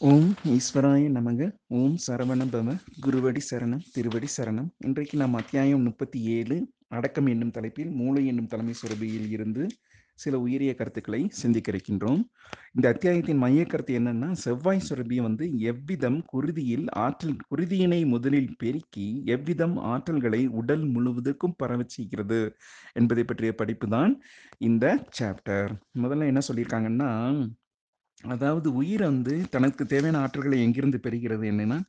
ஓம் ஈஸ்வராய நமக. ஓம் சரவண பவ குருவடி சரணம் திருவடி சரணம். இன்றைக்கு நாம் அத்தியாயம் முப்பத்தி ஏழு அடக்கம் என்னும் தலைப்பில் மூளை என்னும் தலைமை சுரபியில் இருந்து சில உயரிய கருத்துக்களை சிந்திக்க இருக்கின்றோம் இந்த அத்தியாயத்தின் மைய கருத்து என்னன்னா செவ்வாய் சுரபி வந்து எவ்விதம் குருதியில் ஆற்றல் குருதியினை முதலில் பெருக்கி எவ்விதம் ஆற்றல்களை உடல் முழுவதற்கும் பரவ செய்கிறது என்பதை பற்றிய படிப்பு தான் இந்த சாப்டர் முதல்ல என்ன சொல்லியிருக்காங்கன்னா அதாவது உயிர் வந்து தனக்கு தேவையான ஆற்றல்களை எங்கிருந்து பெறுகிறது என்னன்னா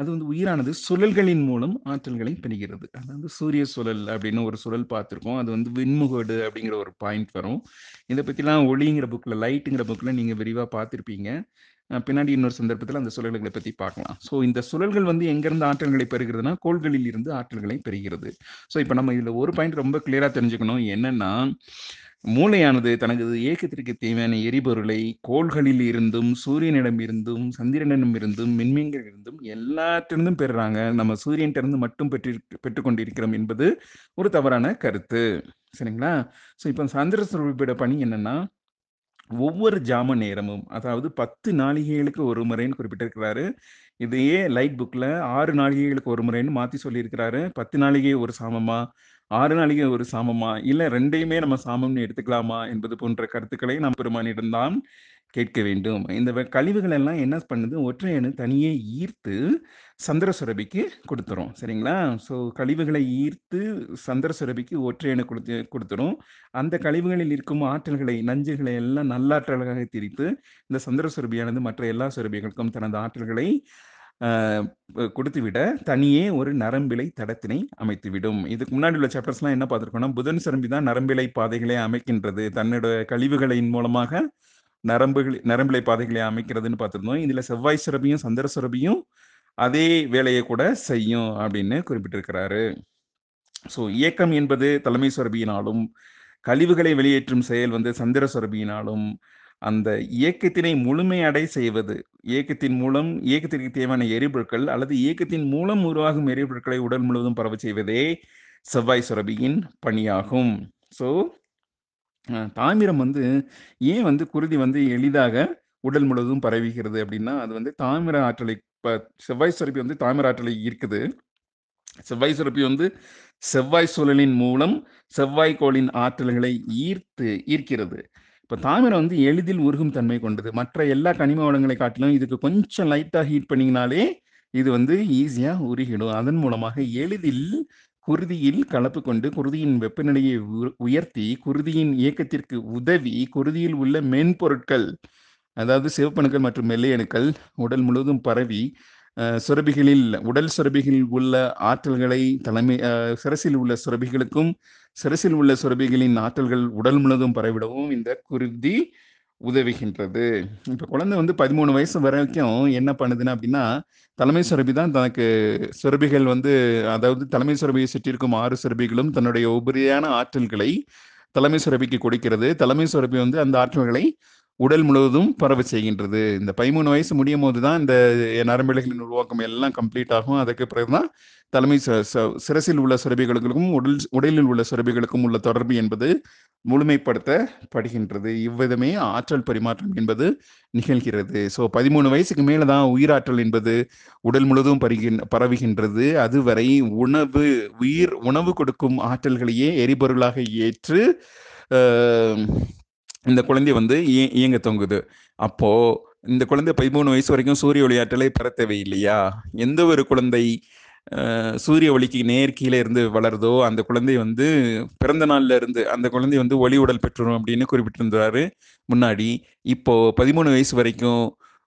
அது வந்து உயிரானது சுழல்களின் மூலம் ஆற்றல்களை பெறுகிறது. அதாவது சூரிய சுழல் அப்படின்னு ஒரு சுழல் பார்த்துருக்கோம். அது வந்து விண்முகடு அப்படிங்கிற ஒரு பாயிண்ட் வரும். இதை பற்றிலாம் ஒளிங்கிற புக்கில் லைட்டுங்கிற புக்கில் நீங்கள் விரிவாக பார்த்துருப்பீங்க. பின்னாடி இன்னொரு சந்தர்ப்பத்தில் அந்த சுழல்களை பற்றி பார்க்கலாம். ஸோ இந்த சுழல்கள் வந்து எங்கேருந்து ஆற்றல்களை பெறுகிறதுனா கோள்களில் இருந்து ஆற்றல்களை பெறுகிறது. ஸோ இப்போ நம்ம இதில் ஒரு பாயிண்ட் ரொம்ப கிளியராக தெரிஞ்சுக்கணும். என்னென்னா மூளையானது தனது இயக்கத்திற்கு தேவையான எரிபொருளை கோள்களில் இருந்தும் சூரியனிடம் இருந்தும் சந்திரனிடம் இருந்தும் மின்மீன்கள் இருந்தும் எல்லாத்திலிருந்தும் பெறுறாங்க. நம்ம சூரியன்ட்ட இருந்து மட்டும் பெற்று பெற்றுக்கொண்டிருக்கிறோம் என்பது ஒரு தவறான கருத்து. சரிங்களா? ஸோ இப்போ சந்திர சுரூபியோட பணி என்னன்னா ஒவ்வொரு ஜாம நேரமும் அதாவது பத்து நாளிகைகளுக்கு ஒரு முறைன்னு குறிப்பிட்டிருக்கிறாரு. இதையே லைட் புக்கில் ஆறு நாளிகைகளுக்கு ஒரு முறைன்னு மாற்றி சொல்லியிருக்கிறாரு. பத்து நாளிகை ஒரு சாமமா? ஆறு நாளைக்கு ஒரு சாமமா? இல்ல ரெண்டையுமே நம்ம சாமம்னு எடுத்துக்கலாமா? என்பது போன்ற கருத்துக்களை நாம் பெருமானிடம்தான் கேட்க வேண்டும். இந்த கழிவுகள் எல்லாம் என்ன பண்ணுது? ஒற்றையணு தனியே ஈர்த்து சந்திர சுரபிக்கு கொடுத்துரும். சரிங்களா? ஸோ கழிவுகளை ஈர்த்து சந்திர சுரபிக்கு ஒற்றையணு கொடுத்து கொடுத்துரும். அந்த கழிவுகளில் இருக்கும் ஆற்றல்களை நஞ்சுகளை எல்லாம் நல்லாற்றல்களாக திரித்து இந்த சந்திர சுரபியானது மற்ற எல்லா சுரபிகளுக்கும் தனது ஆற்றல்களை கொடுத்துவிட தனியே ஒரு நரம்பிலை தடத்தினை அமைத்துவிடும். இதுக்கு முன்னாடி உள்ள சாப்டர்ஸ்லாம் என்ன பார்த்துருக்கோம்னா புதன் சரம்பி தான் நரம்பிலை பாதைகளை அமைக்கின்றது. தன்னோட கழிவுகளின் மூலமாக நரம்புகள் நரம்பிலை பாதைகளை அமைக்கிறதுன்னு பார்த்துருந்தோம். இதில் செவ்வாய் சுரபியும் சந்திர சுரபியும் அதே வேலையை கூட செய்யும் அப்படின்னு குறிப்பிட்டிருக்கிறாரு. ஸோ இயக்கம் என்பது தலைமை சுரபியினாலும் கழிவுகளை வெளியேற்றும் செயல் வந்து சந்திர சுரபியினாலும் அந்த இயக்கத்தினை முழுமையடை செய்வது இயக்கத்தின் மூலம் இயக்கத்திற்கு தேவையான எரிபொருட்கள் அல்லது இயக்கத்தின் மூலம் உருவாகும் எரிபொருட்களை உடல் முழுவதும் பரவ செய்வதே செவ்வாய் சுரபியின் பணியாகும். ஸோ தாமிரம் வந்து ஏன் வந்து குருதி வந்து எளிதாக உடல் முழுவதும் பரவுகிறது அப்படின்னா அது வந்து தாமிர ஆற்றலை செவ்வாய் சுரப்பி வந்து தாமிர ஆற்றலை ஈர்க்குது. செவ்வாய் சுரப்பி வந்து செவ்வாய் சூழலின் மூலம் செவ்வாய் கோளின் ஆற்றல்களை ஈர்த்து ஈர்க்கிறது. இப்போ தாமிரம் வந்து எளிதில் உருகும் தன்மை கொண்டது. மற்ற எல்லா கனிம வளங்களை காட்டிலும் இதுக்கு கொஞ்சம் லைட்டாக ஹீட் பண்ணிங்கனாலே இது வந்து ஈஸியாக உருகிடும். அதன் மூலமாக எளிதில் குருதியில் கலப்பு கொண்டு குருதியின் வெப்பநிலையை உ- உயர்த்தி குருதியின் இயக்கத்திற்கு உதவி குருதியில் உள்ள மென்பொருட்கள் அதாவது சிவப்பணுக்கள் மற்றும் மெல்லையணுக்கள் உடல் முழுவதும் பரவி சுரபிகளில் உடல் சுரபிகளில் உள்ள ஆற்றல்களை தலைமை சிரசில் உள்ள சுரபிகளுக்கும் சிரசில் உள்ள சுரபிகளின் ஆற்றல்கள் உடல் முழுவதும் பரவிடவும் இந்த குருதி உதவுகின்றது. இப்போ குழந்தை வந்து பதிமூணு வயசு வரைக்கும் என்ன பண்ணுதுன்னா அப்படின்னா தலைமை சுரபி தான் தனக்கு சுரபிகள் வந்து அதாவது தலைமை சுரபியை சுற்றியிருக்கும் ஆறு சுரபிகளும் தன்னுடைய உபரியான ஆற்றல்களை தலைமை சுரபிக்கு கொடுக்கிறது. தலைமை சுரபி வந்து அந்த ஆற்றல்களை உடல் முழுவதும் பரவ செய்கின்றது. இந்த பதிமூணு வயசு முடியும் போது தான் இந்த நரம்பிழைகளின் உருவாக்கம் எல்லாம் கம்ப்ளீட் ஆகும். அதுக்கு பிறகுதான் தலைமை ச- ச- சிரசில் உள்ள சுரபிகளுக்கும் உடல் உடலில் உள்ள சுரபிகளுக்கும் உள்ள தொடர்பு என்பது முழுமைப்படுத்தப்படுகின்றது. இவ்விதமே ஆற்றல் பரிமாற்றம் என்பது நிகழ்கிறது. ஸோ பதிமூணு வயசுக்கு மேலே தான் உயிராற்றல் என்பது உடல் முழுவதும் பருகின் பரவுகின்றது. அதுவரை உணவு உயிர் உணவு கொடுக்கும் ஆற்றல்களையே எரிபொருளாக ஏற்று இந்த குழந்தை வந்து இய- இயங்க தொங்குது அப்போ இந்த குழந்தை பதிமூணு வயசு வரைக்கும் சூரிய ஒளி ஆற்றலை பெற தேவையில்லையா எந்த ஒரு குழந்தை சூரிய ஒளிக்கு நேர் கீழே இருந்து வளருதோ அந்த குழந்தை வந்து பிறந்த நாள்ல இருந்து அந்த குழந்தை வந்து ஒளி உடல் பெற்றுரும் அப்படின்னு குறிப்பிட்டிருந்தாரு முன்னாடி. இப்போ பதிமூணு வயசு வரைக்கும்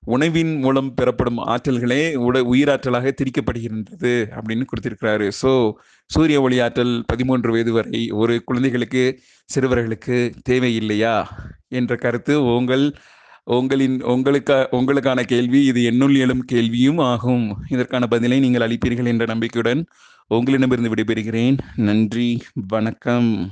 உணவின் மூலம் பெறப்படும் ஆற்றல்களே உட உயிராற்றலாக திரிக்கப்படுகின்றது அப்படின்னு கொடுத்திருக்கிறாரு. ஸோ சூரிய ஒளி ஆற்றல் பதிமூன்று வயது வரை ஒரு குழந்தைகளுக்கு சிறுவர்களுக்கு தேவையில்லையா? என்ற கருத்து உங்கள் உங்களின் உங்களுக்கா உங்களுக்கான கேள்வி இது என்னுள் எழும் கேள்வியும் ஆகும். இதற்கான பதிலை நீங்கள் அளிப்பீர்கள் என்ற நம்பிக்கையுடன் உங்களிடமிருந்து விடைபெறுகிறேன். நன்றி வணக்கம்.